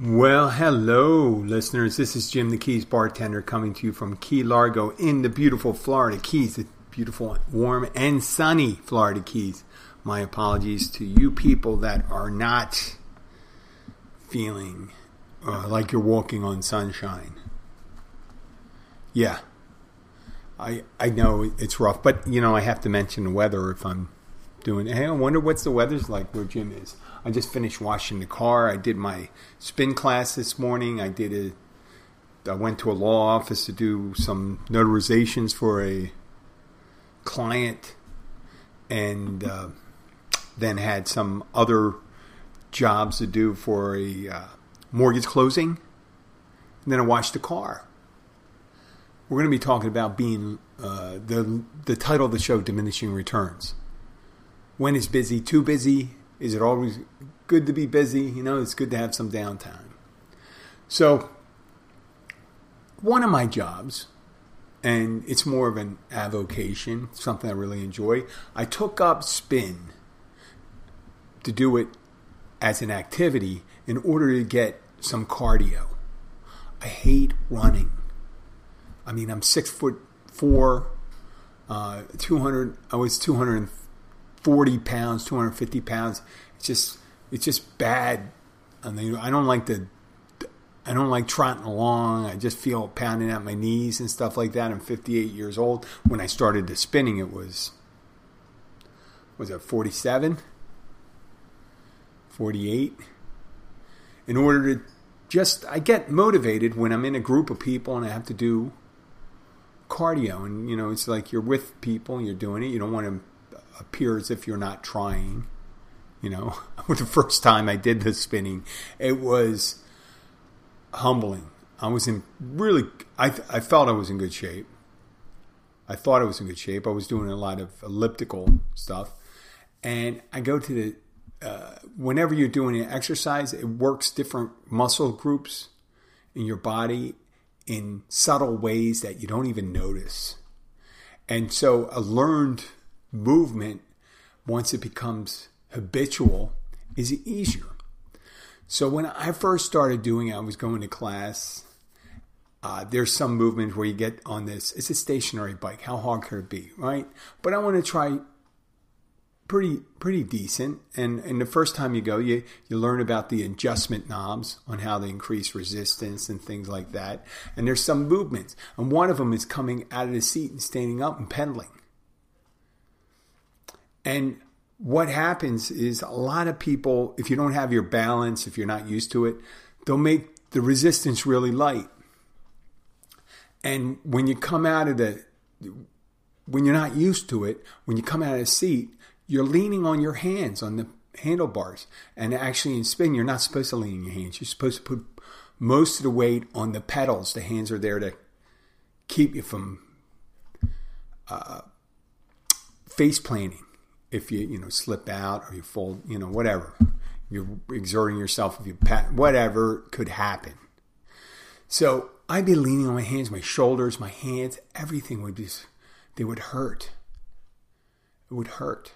Well, hello, listeners. This is Jim the Keys bartender coming to you from Key Largo in the beautiful Florida Keys, the beautiful, warm, and sunny Florida Keys. My apologies to you people that are not feeling uh, like you're walking on sunshine. Yeah, I I know it's rough, but you know I have to mention the weather if I'm doing. Hey, I wonder what's the weather's like where Jim is. I just finished washing the car. I did my spin class this morning. I did a. I went to a law office to do some notarizations for a client, and uh, then had some other jobs to do for a uh, mortgage closing. And then I washed the car. We're going to be talking about being uh, the the title of the show, diminishing returns. When is busy too busy? Is it always good to be busy? You know, it's good to have some downtime. So, one of my jobs, and it's more of an avocation, something I really enjoy, I took up spin to do it as an activity in order to get some cardio. I hate running. I mean, I'm six foot four, uh, 200, I was 240 pounds, 250 pounds. It's just it's just bad. I mean, I don't like the I don't like trotting along. I just feel pounding at my knees and stuff like that. I'm 58 years old. When I started the spinning, it was was it 47, 48. In order to just, I get motivated when I'm in a group of people and I have to do cardio. And you know, it's like you're with people, and you're doing it. You don't want to appear as if you're not trying. You know, the first time I did the spinning, it was humbling. I was in really, I, I felt I was in good shape. I thought I was in good shape. I was doing a lot of elliptical stuff. And I go to the, uh, whenever you're doing an exercise, it works different muscle groups in your body in subtle ways that you don't even notice. And so I learned movement, once it becomes habitual is easier. So when I first started doing it, I was going to class. Uh, there's some movement where you get on this. It's a stationary bike. How hard could it be, right? But I want to try pretty pretty decent. And and the first time you go, you you learn about the adjustment knobs on how they increase resistance and things like that. And there's some movements, and one of them is coming out of the seat and standing up and pedaling. And what happens is a lot of people, if you don't have your balance, if you're not used to it, they'll make the resistance really light. And when you come out of the, when you're not used to it, when you come out of the seat, you're leaning on your hands on the handlebars. And actually, in spin, you're not supposed to lean on your hands. You're supposed to put most of the weight on the pedals. The hands are there to keep you from uh, face planting if you you know slip out or you fold, you know whatever, you're exerting yourself. If you pat, whatever could happen. So I'd be leaning on my hands, my shoulders, my hands, everything would just they would hurt. It would hurt,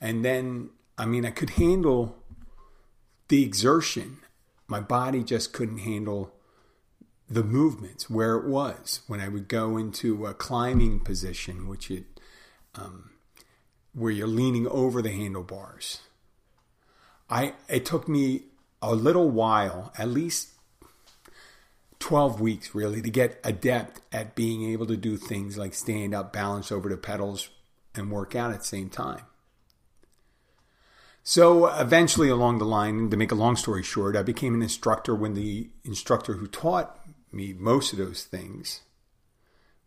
and then I mean I could handle the exertion. My body just couldn't handle the movements where it was when I would go into a climbing position, which it um, where you're leaning over the handlebars. I it took me a little while, at least 12 weeks really, to get adept at being able to do things like stand up, balance over the pedals, and work out at the same time. So eventually, along the line, to make a long story short, I became an instructor when the instructor who taught me most of those things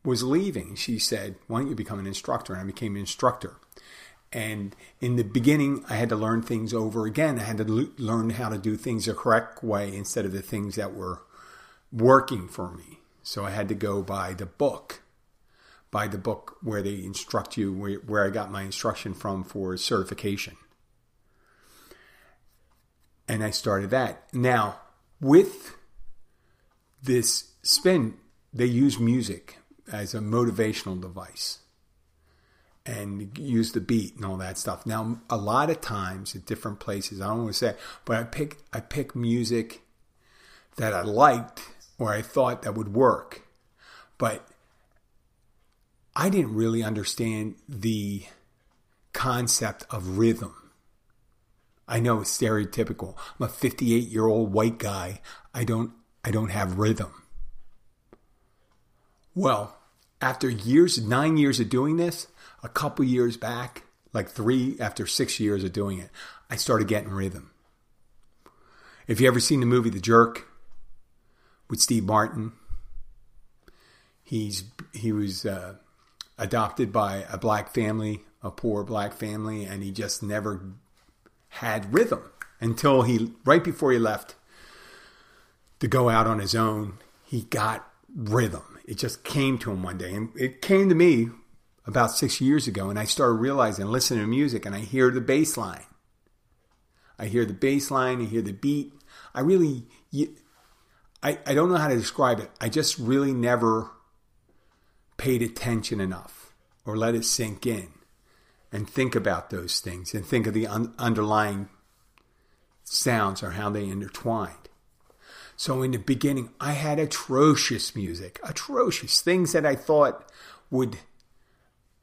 was leaving. She said, Why don't you become an instructor? And I became an instructor. And in the beginning, I had to learn things over again. I had to learn how to do things the correct way instead of the things that were working for me. So I had to go by the book, by the book where they instruct you, where, where I got my instruction from for certification. And I started that. Now, with this spin, they use music as a motivational device and use the beat and all that stuff. Now, a lot of times at different places, I don't want to say, but I pick I pick music that I liked or I thought that would work. But I didn't really understand the concept of rhythm. I know it's stereotypical. I'm a 58 year old white guy. I don't I don't have rhythm. Well, after years, nine years of doing this, a couple years back, like three after six years of doing it, I started getting rhythm. If you ever seen the movie The Jerk with Steve Martin, he's he was uh, adopted by a black family, a poor black family, and he just never had rhythm until he right before he left to go out on his own. He got rhythm. It just came to him one day, and it came to me about six years ago, and I started realizing, listening to music, and I hear the bass line. I hear the bass line, I hear the beat. I really, I, I don't know how to describe it. I just really never paid attention enough or let it sink in and think about those things and think of the un- underlying sounds or how they intertwined. So in the beginning, I had atrocious music, atrocious things that I thought would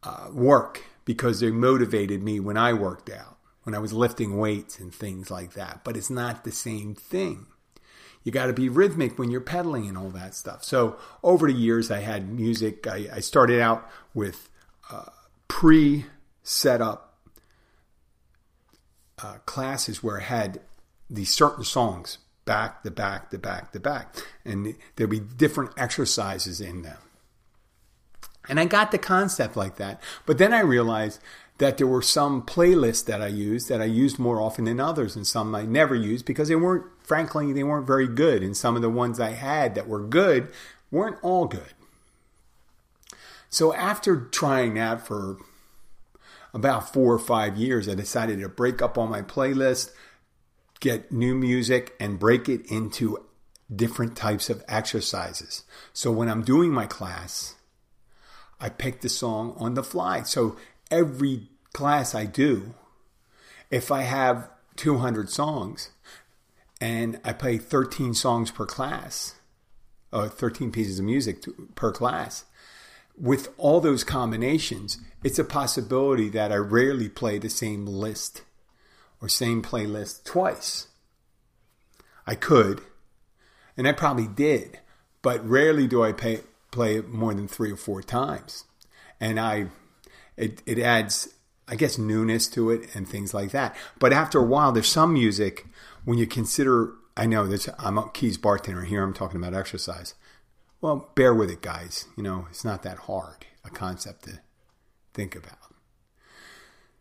uh, work because they motivated me when I worked out, when I was lifting weights and things like that. But it's not the same thing. You got to be rhythmic when you're pedaling and all that stuff. So over the years, I had music. I, I started out with uh, pre set up uh, classes where I had these certain songs back to back to back to back. And there'd be different exercises in them. And I got the concept like that. But then I realized that there were some playlists that I used that I used more often than others, and some I never used because they weren't, frankly, they weren't very good. And some of the ones I had that were good weren't all good. So after trying that for about four or five years, I decided to break up all my playlist, get new music, and break it into different types of exercises. So when I'm doing my class, I pick the song on the fly. So every class I do, if I have 200 songs and I play 13 songs per class, or 13 pieces of music per class, with all those combinations, it's a possibility that I rarely play the same list or same playlist twice. I could, and I probably did, but rarely do I pay, play it more than three or four times. And I, it, it adds, I guess, newness to it and things like that. But after a while, there's some music when you consider, I know that I'm a Keys bartender here, I'm talking about exercise. Well, bear with it, guys. You know, it's not that hard a concept to think about.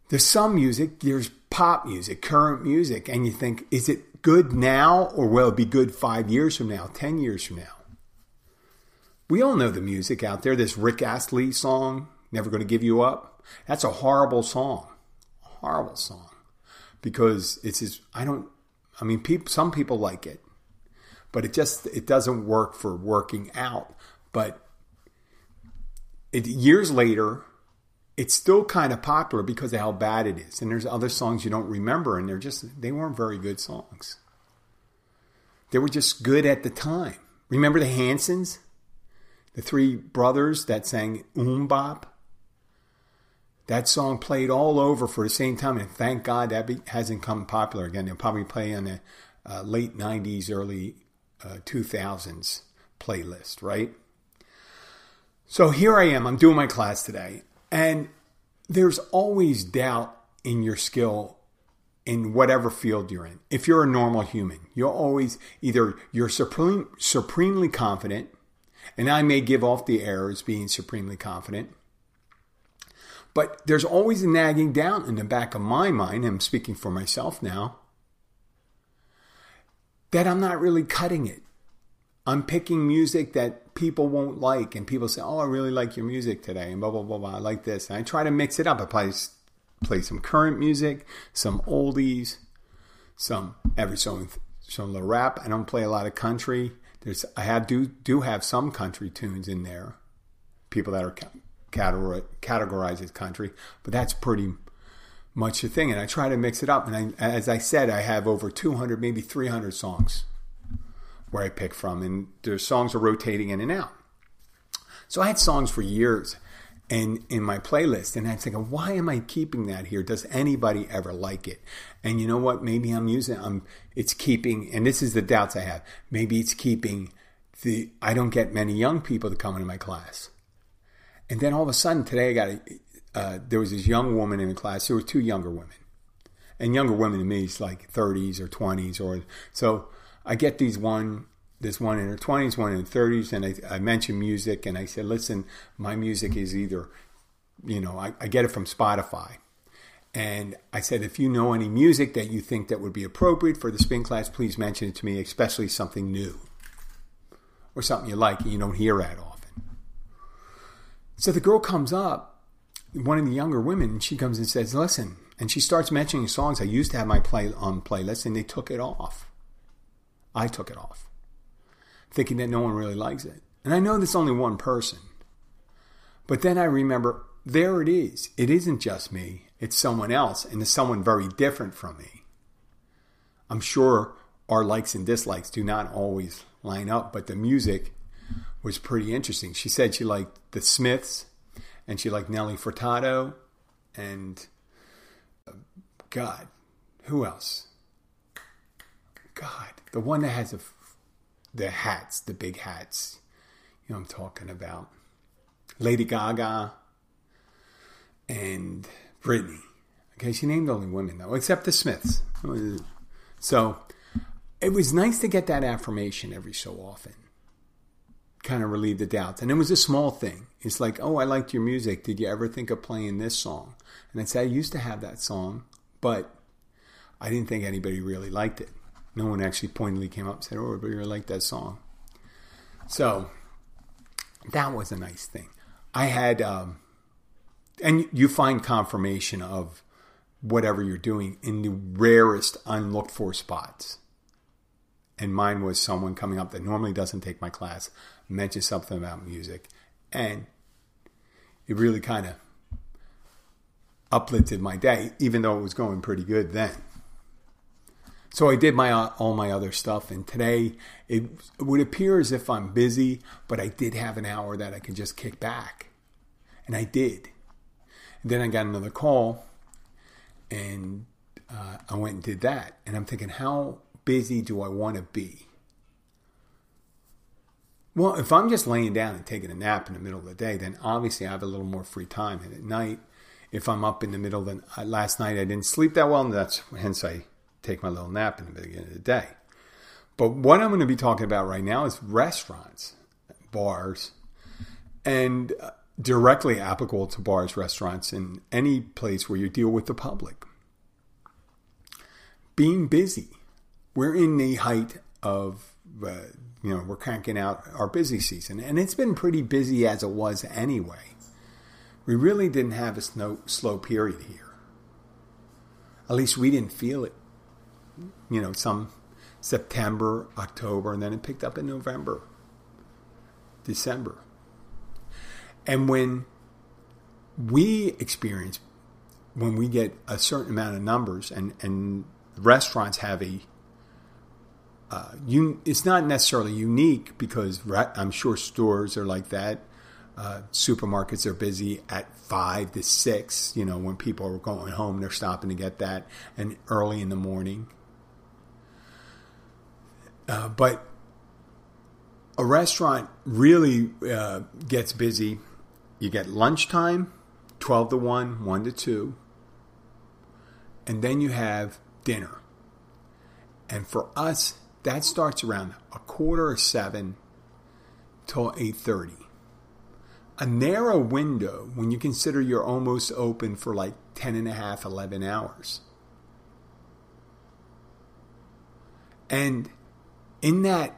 There's some music, there's pop music, current music, and you think, is it good now or will it be good five years from now, 10 years from now? We all know the music out there. This Rick Astley song, Never Gonna Give You Up. That's a horrible song. Horrible song. Because it's his, I don't, I mean, some people like it but it just it doesn't work for working out. But it, years later, it's still kind of popular because of how bad it is. And there's other songs you don't remember, and they're just they weren't very good songs. They were just good at the time. Remember the Hansons, the three brothers that sang MMMBop. That song played all over for the same time, and thank God that hasn't come popular again. They'll probably play in the uh, late '90s, early uh, 2000s playlist, right? So here I am, I'm doing my class today, and there's always doubt in your skill in whatever field you're in. If you're a normal human, you're always either you're supreme, supremely confident, and I may give off the air as being supremely confident, but there's always a nagging doubt in the back of my mind. I'm speaking for myself now that I'm not really cutting it. I'm picking music that people won't like, and people say, "Oh, I really like your music today," and blah blah blah blah. I like this, and I try to mix it up. I play play some current music, some oldies, some every so some little rap. I don't play a lot of country. There's I have do do have some country tunes in there. People that are categorized as country, but that's pretty much a thing. And I try to mix it up. And I, as I said, I have over 200, maybe 300 songs where I pick from, and the songs are rotating in and out. So I had songs for years and in my playlist, and I'm thinking, why am I keeping that here? Does anybody ever like it? And you know what? Maybe I'm using I'm it's keeping, and this is the doubts I have. Maybe it's keeping the I don't get many young people to come into my class. And then all of a sudden today, I got a, uh, there was this young woman in the class. There were two younger women, and younger women to me is like 30s or 20s, or so. I get these one this one in her 20s, one in her 30s, and I, I mentioned music, and I said, listen, my music is either, you know, I, I get it from Spotify. And I said, if you know any music that you think that would be appropriate for the spin class, please mention it to me, especially something new or something you like and you don't hear that often. So the girl comes up, one of the younger women, and she comes and says, listen, and she starts mentioning songs I used to have my play on playlist, and they took it off. I took it off thinking that no one really likes it. And I know there's only one person. But then I remember there it is. It isn't just me, it's someone else, and it's someone very different from me. I'm sure our likes and dislikes do not always line up, but the music was pretty interesting. She said she liked the Smiths and she liked Nelly Furtado and uh, God, who else? God, the one that has a the hats, the big hats. You know I'm talking about. Lady Gaga and Britney. Okay, she named only women though, except the Smiths. So it was nice to get that affirmation every so often. Kind of relieve the doubts. And it was a small thing. It's like, oh, I liked your music. Did you ever think of playing this song? And I'd say, I used to have that song, but I didn't think anybody really liked it no one actually pointedly came up and said, "Oh, but you like that song." So that was a nice thing. I had, um, and you find confirmation of whatever you're doing in the rarest unlooked for spots. And mine was someone coming up that normally doesn't take my class, mentioned something about music, and it really kind of uplifted my day, even though it was going pretty good then. So I did my uh, all my other stuff, and today it would appear as if I'm busy, but I did have an hour that I could just kick back, and I did. And then I got another call, and uh, I went and did that, and I'm thinking, how busy do I want to be? Well, if I'm just laying down and taking a nap in the middle of the day, then obviously I have a little more free time. And at night, if I'm up in the middle of the uh, last night, I didn't sleep that well, and that's hence I take my little nap in the beginning of the day. But what I'm going to be talking about right now is restaurants, bars, and uh, directly applicable to bars, restaurants, and any place where you deal with the public. Being busy. We're in the height of, uh, you know, we're cranking out our busy season, and it's been pretty busy as it was anyway. We really didn't have a slow, slow period here. At least we didn't feel it you know, some September, October, and then it picked up in November, December. And when we experience, when we get a certain amount of numbers, and, and restaurants have a, uh, un, it's not necessarily unique because I'm sure stores are like that. Uh, supermarkets are busy at five to six. You know, when people are going home, they're stopping to get that, and early in the morning. Uh, but a restaurant really uh, gets busy. You get lunchtime, 12 to 1, 1 to 2, and then you have dinner. And for us, that starts around a quarter of 7 till 8.30. A narrow window when you consider you're almost open for like 10 and a half, 11 hours. And in that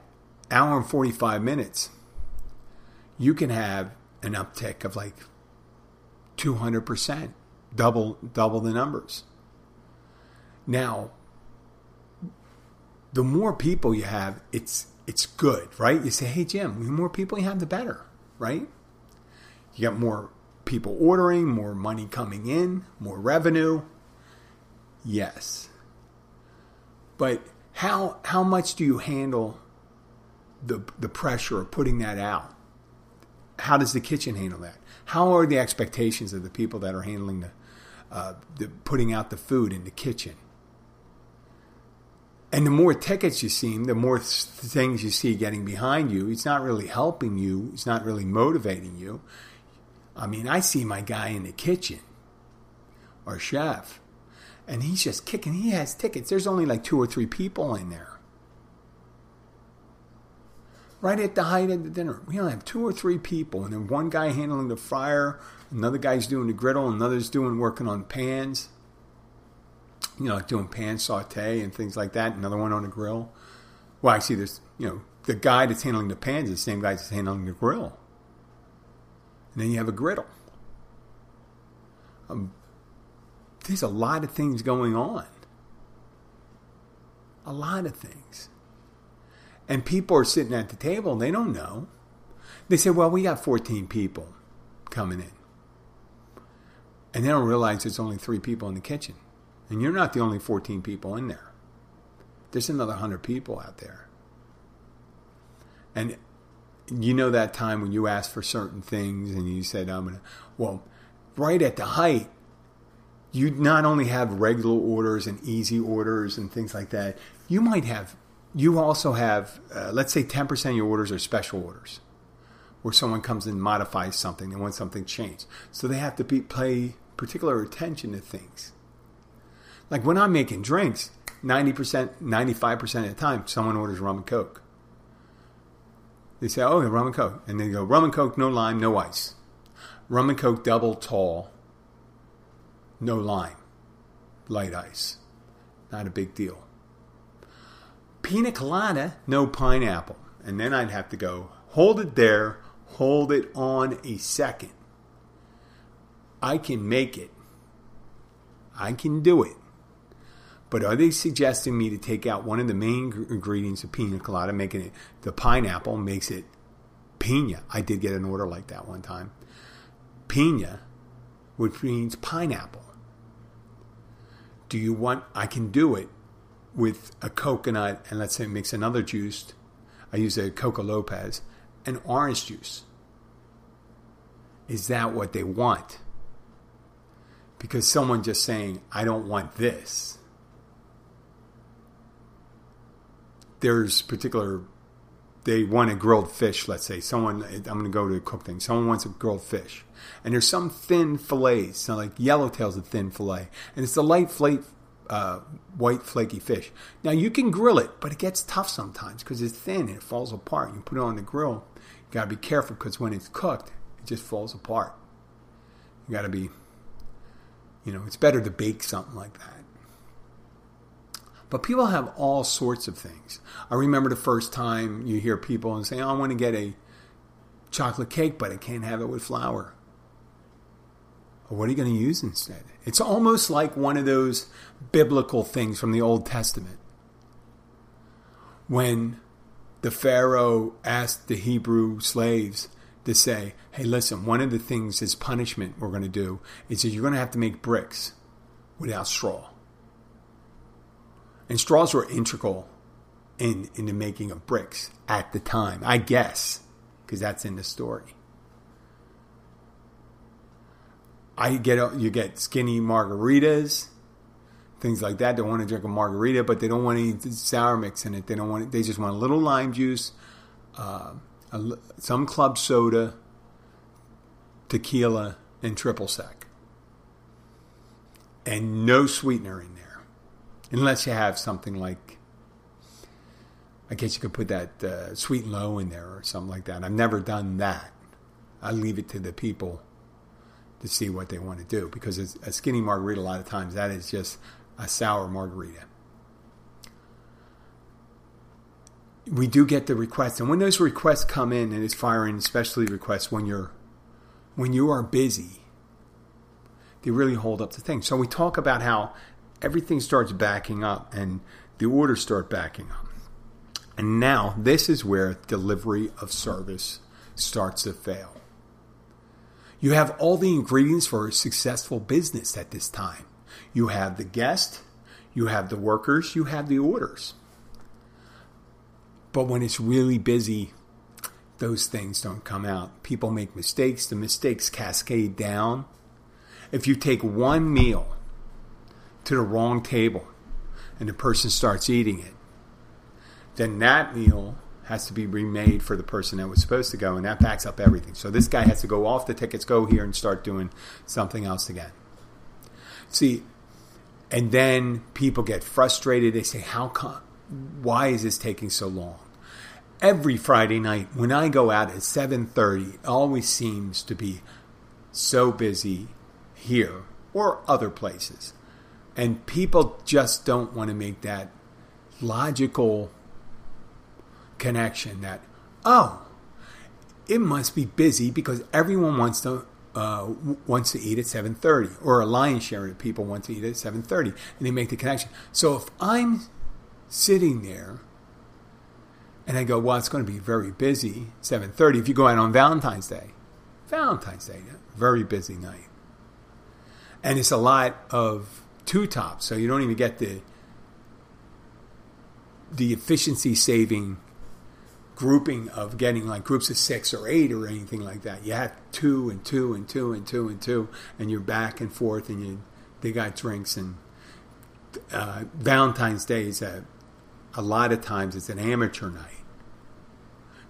hour and 45 minutes, you can have an uptick of like 200%, double double the numbers. Now, the more people you have, it's it's good, right? You say, "Hey Jim, the more people you have the better," right? You got more people ordering, more money coming in, more revenue. Yes. But how how much do you handle the the pressure of putting that out. How does the kitchen handle that? How are the expectations of the people that are handling the, uh, the putting out the food in the kitchen? And the more tickets you see, the more th- things you see getting behind you. It's not really helping you. It's not really motivating you. I mean, I see my guy in the kitchen, our chef, and he's just kicking. He has tickets. There's only like two or three people in there. Right at the height of the dinner, we only have two or three people, and then one guy handling the fryer, another guy's doing the griddle, another's doing working on pans you know, like doing pan saute and things like that. Another one on the grill. Well, actually, there's you know the guy that's handling the pans is the same guy that's handling the grill. And then you have a griddle. Um, there's a lot of things going on. A lot of things. And people are sitting at the table and they don't know. They say, well, we got 14 people coming in. And they don't realize there's only three people in the kitchen. And you're not the only 14 people in there. There's another 100 people out there. And you know that time when you asked for certain things and you said, I'm going to, well, right at the height, you not only have regular orders and easy orders and things like that, you might have, you also have, uh, let's say 10% of your orders are special orders where someone comes and modifies something, they want something changed. So they have to be, pay particular attention to things. Like when I'm making drinks, 90%, 95% of the time, someone orders rum and coke. They say, oh, rum and coke. And they go, rum and coke, no lime, no ice. Rum and coke, double tall, no lime, light ice. Not a big deal. Pina colada, no pineapple. And then I'd have to go, hold it there, hold it on a second. I can make it. I can do it. But are they suggesting me to take out one of the main ingredients of pina colada, making it the pineapple makes it pina? I did get an order like that one time. Pina, which means pineapple. Do you want? I can do it with a coconut and let's say mix another juice. I use a Coco Lopez and orange juice. Is that what they want? Because someone just saying, I don't want this there's particular they want a grilled fish, let's say. Someone, I'm going to go to cook things. Someone wants a grilled fish. And there's some thin fillets, so like yellowtail's a thin fillet. And it's a light flake, uh, white flaky fish. Now you can grill it, but it gets tough sometimes because it's thin and it falls apart. You put it on the grill, you got to be careful because when it's cooked, it just falls apart. You got to be, you know, it's better to bake something like that. But people have all sorts of things. I remember the first time you hear people and say, oh, I want to get a chocolate cake, but I can't have it with flour. Well, what are you going to use instead? It's almost like one of those biblical things from the Old Testament. When the Pharaoh asked the Hebrew slaves to say, hey, listen, one of the things as punishment we're going to do is that you're going to have to make bricks without straw. And straws were integral in, in the making of bricks at the time, I guess, because that's in the story. I get you get skinny margaritas, things like that. They want to drink a margarita, but they don't want any sour mix in it. They don't want. It, they just want a little lime juice, uh, a, some club soda, tequila, and triple sec, and no sweetener in there unless you have something like I guess you could put that uh, sweet and low in there or something like that. I've never done that. I leave it to the people to see what they want to do because a skinny margarita a lot of times that is just a sour margarita. We do get the requests, and when those requests come in, and it's firing especially requests when you're when you are busy, they really hold up the thing. So we talk about how everything starts backing up and the orders start backing up. And now this is where delivery of service starts to fail. You have all the ingredients for a successful business at this time. You have the guest, you have the workers, you have the orders. But when it's really busy, those things don't come out. People make mistakes. The mistakes cascade down. If you take one meal to the wrong table and the person starts eating it, then that meal has to be remade for the person that was supposed to go, and that backs up everything. So this guy has to go off the tickets, go here, and start doing something else again. See, and then people get frustrated. They say, "How come? Why is this taking so long?" Every Friday night when I go out at seven thirty, it always seems to be so busy here or other places, and people just don't want to make that logical connection that, oh, it must be busy because everyone wants to uh, wants to eat at 7.30 or a lion's share of people want to eat at 7.30 and they make the connection. So if i'm sitting there and i go well it's going to be very busy 7.30 if you go out on valentine's day valentine's day very busy night. And it's a lot of two tops so you don't even get the the efficiency saving grouping of getting like groups of six or eight or anything like that. You have two and two and two and two and two, and you're back and forth, and you they got drinks and uh, Valentine's Day is a a lot of times it's an amateur night,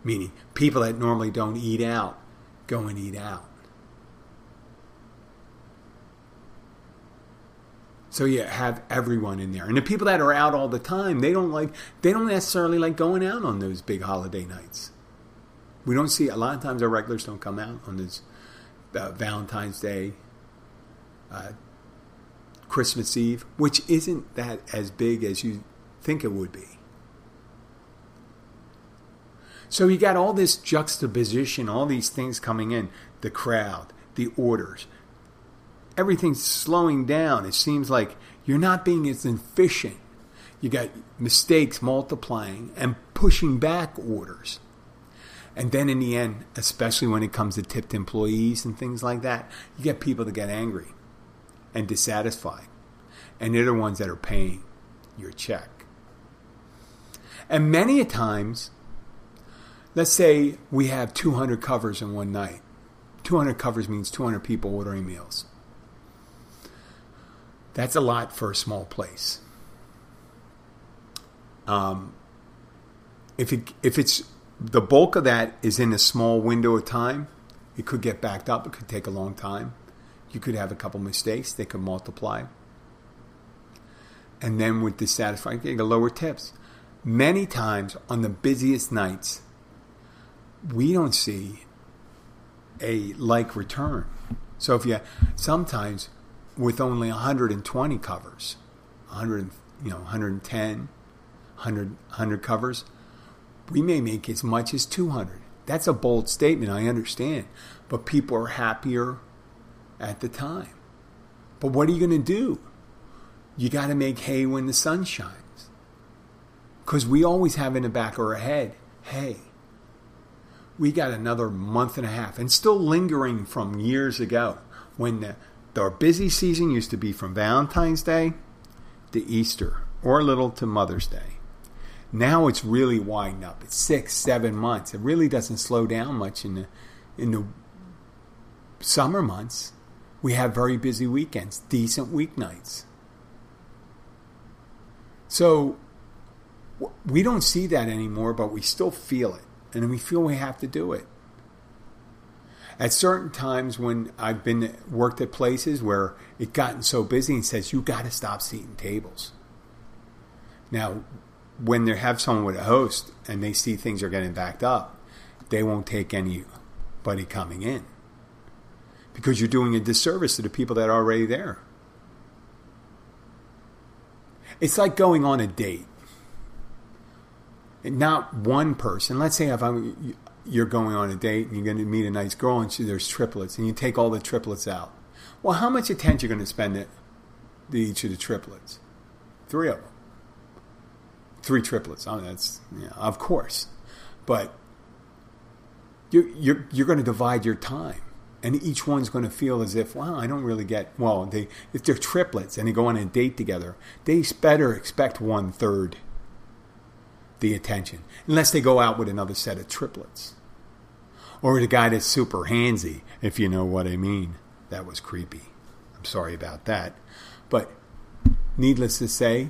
meaning people that normally don't eat out go and eat out. So you have everyone in there. And the people that are out all the time, they don't like they don't necessarily like going out on those big holiday nights. We don't see a lot of times our regulars don't come out on this uh, Valentine's Day, uh, Christmas Eve, which isn't that as big as you think it would be. So you got all this juxtaposition, all these things coming in the crowd, the orders, everything's slowing down. It seems like you're not being as efficient. You got mistakes multiplying and pushing back orders. And then in the end, especially when it comes to tipped employees and things like that, you get people that get angry and dissatisfied. And they're the ones that are paying your check. And many a times, let's say we have 200 covers in one night. 200 covers means 200 people ordering meals. That's a lot for a small place. Um, if it if it's the bulk of that is in a small window of time, it could get backed up. It could take a long time. You could have a couple mistakes. They could multiply. And then with dissatisfied, you get lower tips. Many times on the busiest nights, we don't see a like return. So if you sometimes with only 120 covers, 100, you know, 110, 100, 100 covers, we may make as much as 200. That's a bold statement, I understand. But people are happier at the time. But what are you going to do? You got to make hay when the sun shines. Because we always have in the back of our head, hey, we got another month and a half, and still lingering from years ago when the our busy season used to be from Valentine's Day to Easter or a little to Mother's Day. Now it's really winding up. It's six, seven months. It really doesn't slow down much in the in the summer months. We have very busy weekends, decent weeknights. So we don't see that anymore, but we still feel it, and we feel we have to do it at certain times when I've been worked at places where it gotten so busy and says you got to stop seating tables. Now, when they have someone with a host and they see things are getting backed up, they won't take anybody coming in because you're doing a disservice to the people that are already there. It's like going on a date. Not one person. Let's say if I'm you're going on a date and you're going to meet a nice girl and she, there's triplets and you take all the triplets out. Well, how much attention are you going to spend at each of the triplets? Three of them. Three triplets. I mean, that's, yeah, of course. But you're, you're, you're going to divide your time. And each one's going to feel as if, wow, I don't really get. Well, they if they're triplets and they go on a date together, they better expect one third the attention, unless they go out with another set of triplets. Or the guy that's super handsy, if you know what I mean. That was creepy. I'm sorry about that. But needless to say,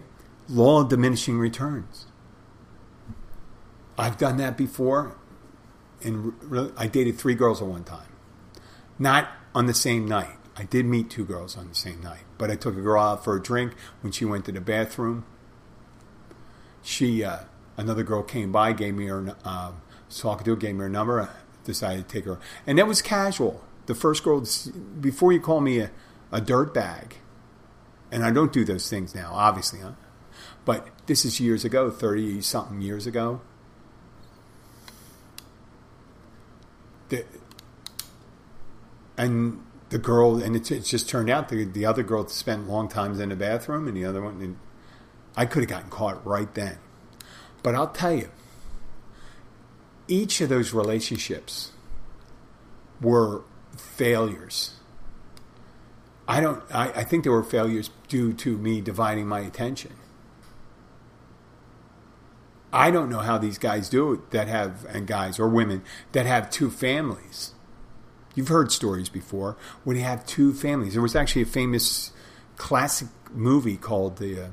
law of diminishing returns. I've done that before, and I dated three girls at one time. Not on the same night. I did meet two girls on the same night, but I took a girl out for a drink when she went to the bathroom. She, uh, another girl came by, gave me her, uh, her, gave me her number, decided to take her, and that was casual. The first girl, before you call me a, a dirt bag, and I don't do those things now, obviously, huh? But this is years ago, thirty something years ago. The, and the girl, and it, it just turned out the, the other girl spent long times in the bathroom, and the other one, and I could have gotten caught right then. But I'll tell you, each of those relationships were failures. I don't. I, I think they were failures due to me dividing my attention. I don't know how these guys do it that have, and guys or women that have two families. You've heard stories before when you have two families. There was actually a famous classic movie called the, uh,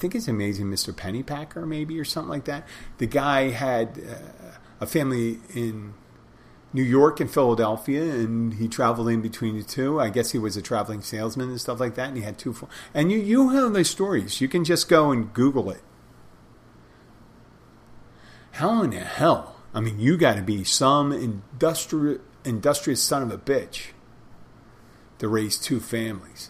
think it's Amazing Mr. Pennypacker, maybe, or something like that. The guy had uh, a family in New York and Philadelphia, and he traveled in between the two. I guess he was a traveling salesman and stuff like that, and he had two. And you, you have those stories. You can just go and Google it. How in the hell? I mean, you got to be some industrial industrious son of a bitch to raise two families.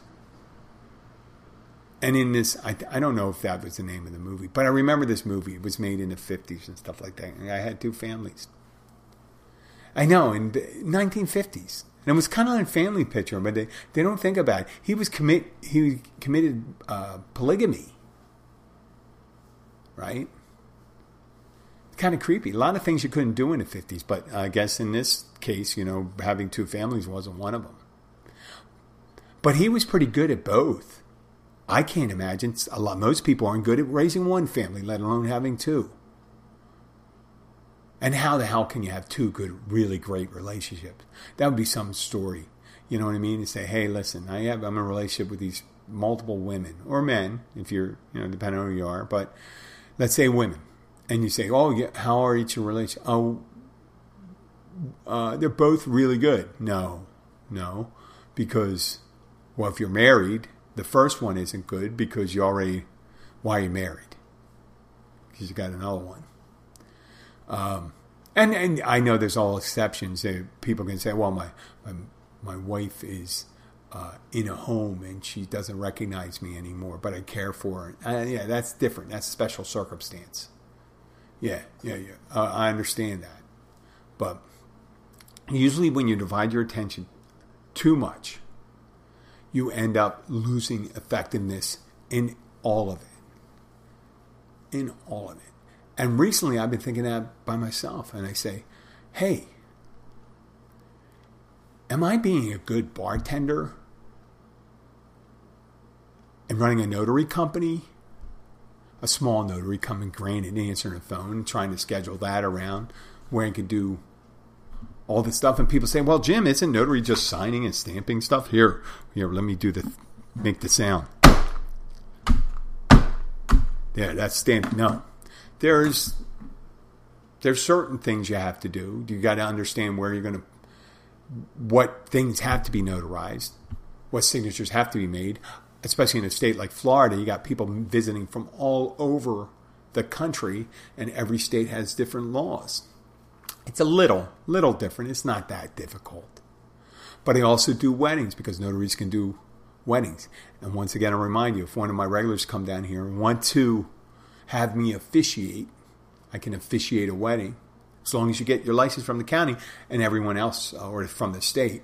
And in this, I, I don't know if that was the name of the movie, but I remember this movie. It was made in the 50s and stuff like that. And I had two families. I know, in the 1950s. And it was kind of like Family Picture, but they, they don't think about it. He was commit he committed uh, polygamy, right? kind of creepy. A lot of things you couldn't do in the 50s, but I guess in this case, you know, having two families wasn't one of them. But he was pretty good at both. I can't imagine a lot. Most people aren't good at raising one family, let alone having two. And how the hell can you have two good, really great relationships? That would be some story. You know what I mean? To say, hey, listen, I have I'm in a relationship with these multiple women or men, if you're, you know, depending on who you are, but let's say women and you say, "Oh, yeah, how are each in relation?" Oh, uh, they're both really good. No, no, because well, if you're married, the first one isn't good because you already why are you married? Because you got another one. Um, and and I know there's all exceptions. People can say, "Well, my my, my wife is." Uh, in a home and she doesn't recognize me anymore, but I care for her. Uh, yeah, that's different. That's a special circumstance. Yeah, yeah, yeah. Uh, I understand that. But usually when you divide your attention too much, you end up losing effectiveness in all of it. In all of it. And recently I've been thinking that by myself, and I say, hey, am I being a good bartender and running a notary company? a small notary coming granted answering the phone trying to schedule that around where I could do all this stuff and people say well jim isn't notary just signing and stamping stuff? Here here let me do the make the sound. Yeah that's stamp no. There's there's certain things you have to do. You got to understand where you're going to what things have to be notarized what signatures have to be made. Especially in a state like Florida, you got people visiting from all over the country, and every state has different laws. It's a little, little different. It's not that difficult. But I also do weddings because notaries can do weddings. And once again, I remind you if one of my regulars come down here and want to have me officiate, I can officiate a wedding as long as you get your license from the county and everyone else uh, or from the state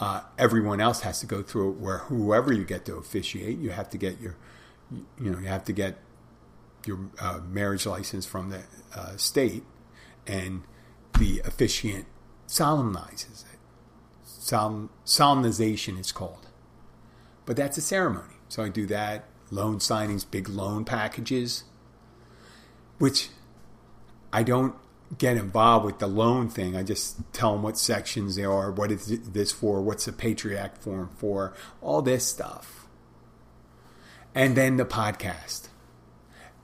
uh, everyone else has to go through it where whoever you get to officiate, you have to get your, you know, you have to get your uh, marriage license from the uh, state, and the officiant solemnizes it. Solemn, solemnization is called. But that's a ceremony. So I do that. Loan signings, big loan packages. which I don't get involved with the loan thing. I just tell them what sections they are, what is this for, what's the Patriot form for, all this stuff. And then the podcast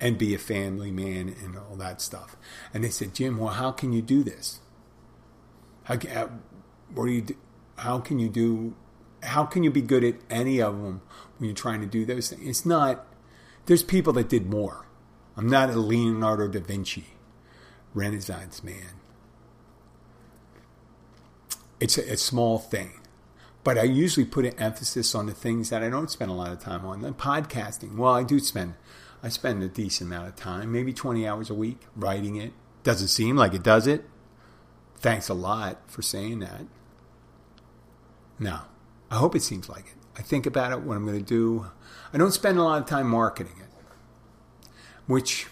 and be a family man and all that stuff. And they said, Jim, well, how can you do this? How, uh, what do you do? How can you do? How can you be good at any of them when you're trying to do those things? It's not. There's people that did more. I'm not a Leonardo da Vinci, Renaissance man. It's a, a small thing, but I usually put an emphasis on the things that I don't spend a lot of time on. The podcasting. Well, I do spend. I spend a decent amount of time, maybe 20 hours a week, writing it. Doesn't seem like it does it. Thanks a lot for saying that. Now, I hope it seems like it. I think about it, what I'm going to do. I don't spend a lot of time marketing it, which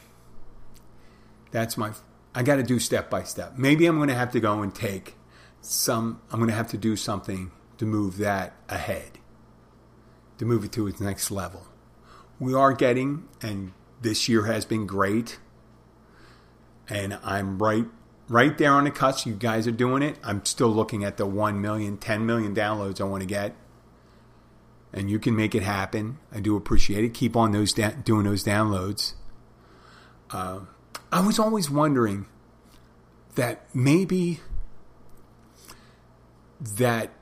that's my, I got to do step by step. Maybe I'm going to have to go and take some, I'm going to have to do something to move that ahead, to move it to its next level. We are getting, and this year has been great, and I'm right right there on the cusp. You guys are doing it. I'm still looking at the 1 million, 10 million downloads I want to get. And you can make it happen. I do appreciate it. Keep on those da- doing those downloads. Uh, I was always wondering that maybe that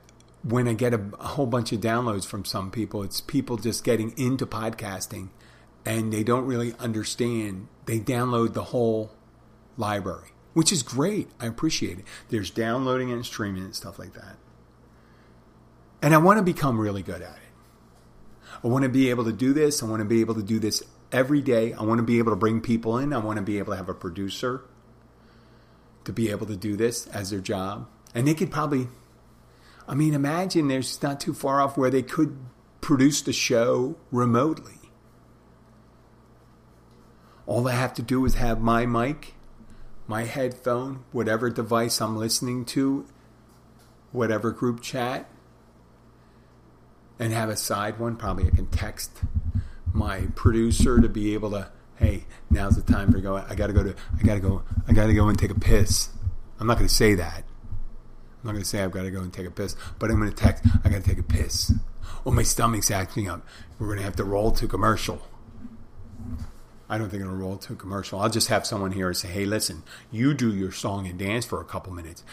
when I get a, a whole bunch of downloads from some people, it's people just getting into podcasting and they don't really understand. They download the whole library which is great. I appreciate it. There's downloading and streaming and stuff like that. And I want to become really good at it. I want to be able to do this. I want to be able to do this every day. I want to be able to bring people in. I want to be able to have a producer to be able to do this as their job. And they could probably, I mean, imagine there's not too far off where they could produce the show remotely. All I have to do is have my mic my headphone, whatever device I'm listening to, whatever group chat, and have a side one. Probably I can text my producer to be able to, hey, now's the time for go. I gotta go to, I gotta go, I gotta go and take a piss. I'm not gonna say that. I'm not gonna say I've got to go and take a piss, but I'm gonna text. I gotta take a piss. Oh, my stomach's acting up. We're gonna have to roll to commercial. I don't think it'll roll to commercial. I'll just have someone here say, "Hey, listen, you do your song and dance for a couple minutes.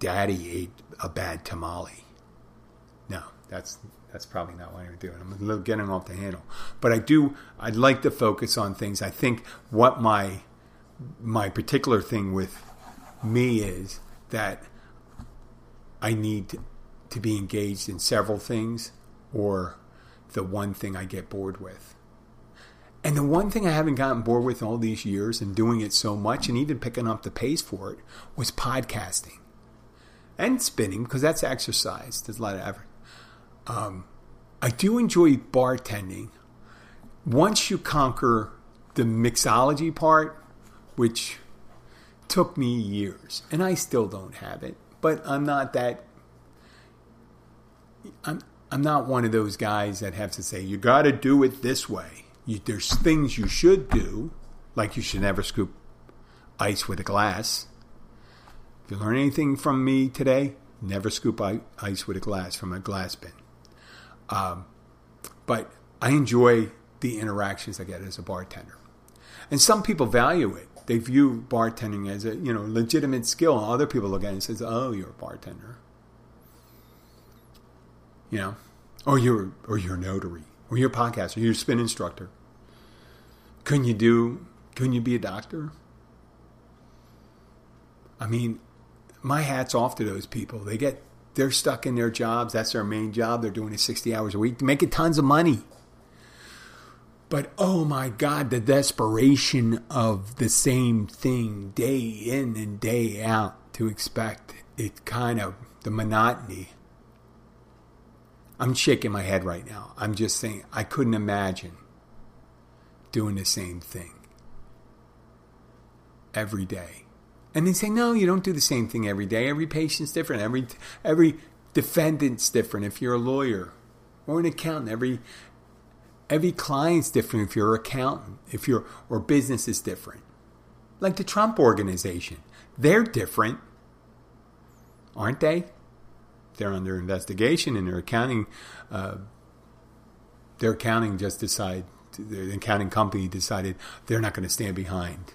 Daddy ate a bad tamale." No, that's that's probably not what I'm doing. I'm a little getting off the handle, but I do. I'd like to focus on things. I think what my my particular thing with me is that I need to, be engaged in several things, or the one thing I get bored with. And the one thing I haven't gotten bored with all these years and doing it so much and even picking up the pace for it was podcasting and spinning because that's exercise. There's a lot of effort. Um, I do enjoy bartending. Once you conquer the mixology part, which took me years, and I still don't have it, but I'm not that. I'm I'm not one of those guys that have to say you got to do it this way. You, there's things you should do, like you should never scoop ice with a glass. If you learn anything from me today, never scoop ice with a glass from a glass bin. Um, but I enjoy the interactions I get as a bartender. And some people value it. They view bartending as a you know legitimate skill. Other people look at it and says, "Oh, you're a bartender," you know, or you're or you're a notary or you're a podcaster, you're a spin instructor. Couldn't you do, couldn't you be a doctor? I mean, my hat's off to those people. They get, they're stuck in their jobs. That's their main job. They're doing it 60 hours a week, making tons of money. But oh my God, the desperation of the same thing day in and day out to expect it kind of, the monotony I'm shaking my head right now. I'm just saying, I couldn't imagine doing the same thing every day. And they say, no, you don't do the same thing every day. Every patient's different. Every every defendant's different. If you're a lawyer or an accountant, every every client's different. If you're an accountant, if you're or business is different. like the Trump organization. They're different, aren't they? They're under investigation, and their accounting, uh, their accounting just decided, the accounting company decided they're not going to stand behind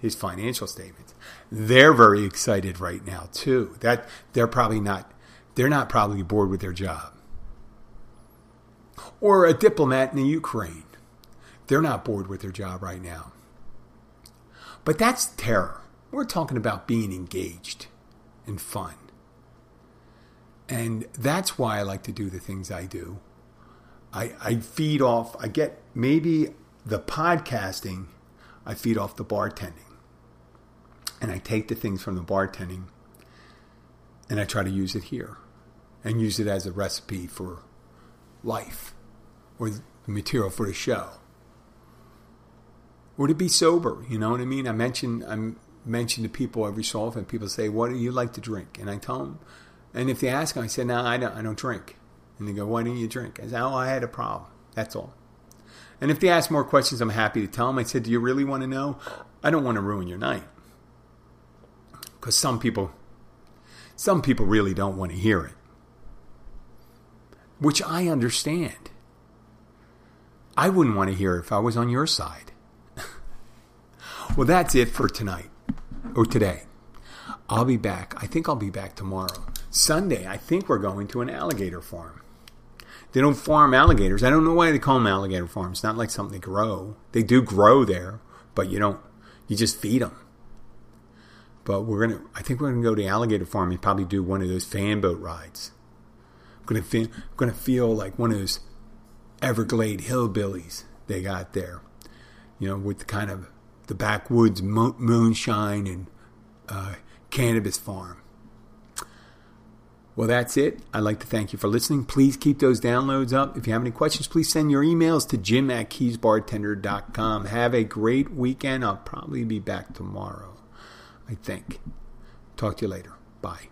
his financial statements. They're very excited right now too. That they're probably not, they're not probably bored with their job. Or a diplomat in the Ukraine. They're not bored with their job right now. But that's terror. We're talking about being engaged and fun. And that's why I like to do the things I do. I, I feed off, I get maybe the podcasting, I feed off the bartending. And I take the things from the bartending and I try to use it here and use it as a recipe for life or the material for the show or to be sober. You know what I mean? I mention I mention to people every so often. People say, "What do you like to drink?" And I tell them, and if they ask, I say, "No, I don't. I don't drink." And they go, "Why don't you drink?" I say, "Oh, I had a problem. That's all." And if they ask more questions, I'm happy to tell them. I said, "Do you really want to know?" I don't want to ruin your night because some people, some people really don't want to hear it, which I understand. I wouldn't want to hear if I was on your side. Well, that's it for tonight or today. I'll be back. I think I'll be back tomorrow. Sunday, I think we're going to an alligator farm. They don't farm alligators. I don't know why they call them alligator farms. It's not like something they grow. They do grow there, but you don't. You just feed them. But we're gonna. I think we're gonna go to alligator farm and probably do one of those fan boat rides. I'm gonna feel. I'm gonna feel like one of those Everglade hillbillies they got there. You know, with the kind of the backwoods mo- moonshine and uh, cannabis farm. Well, that's it. I'd like to thank you for listening. Please keep those downloads up. If you have any questions, please send your emails to jim at keysbartender.com. Have a great weekend. I'll probably be back tomorrow, I think. Talk to you later. Bye.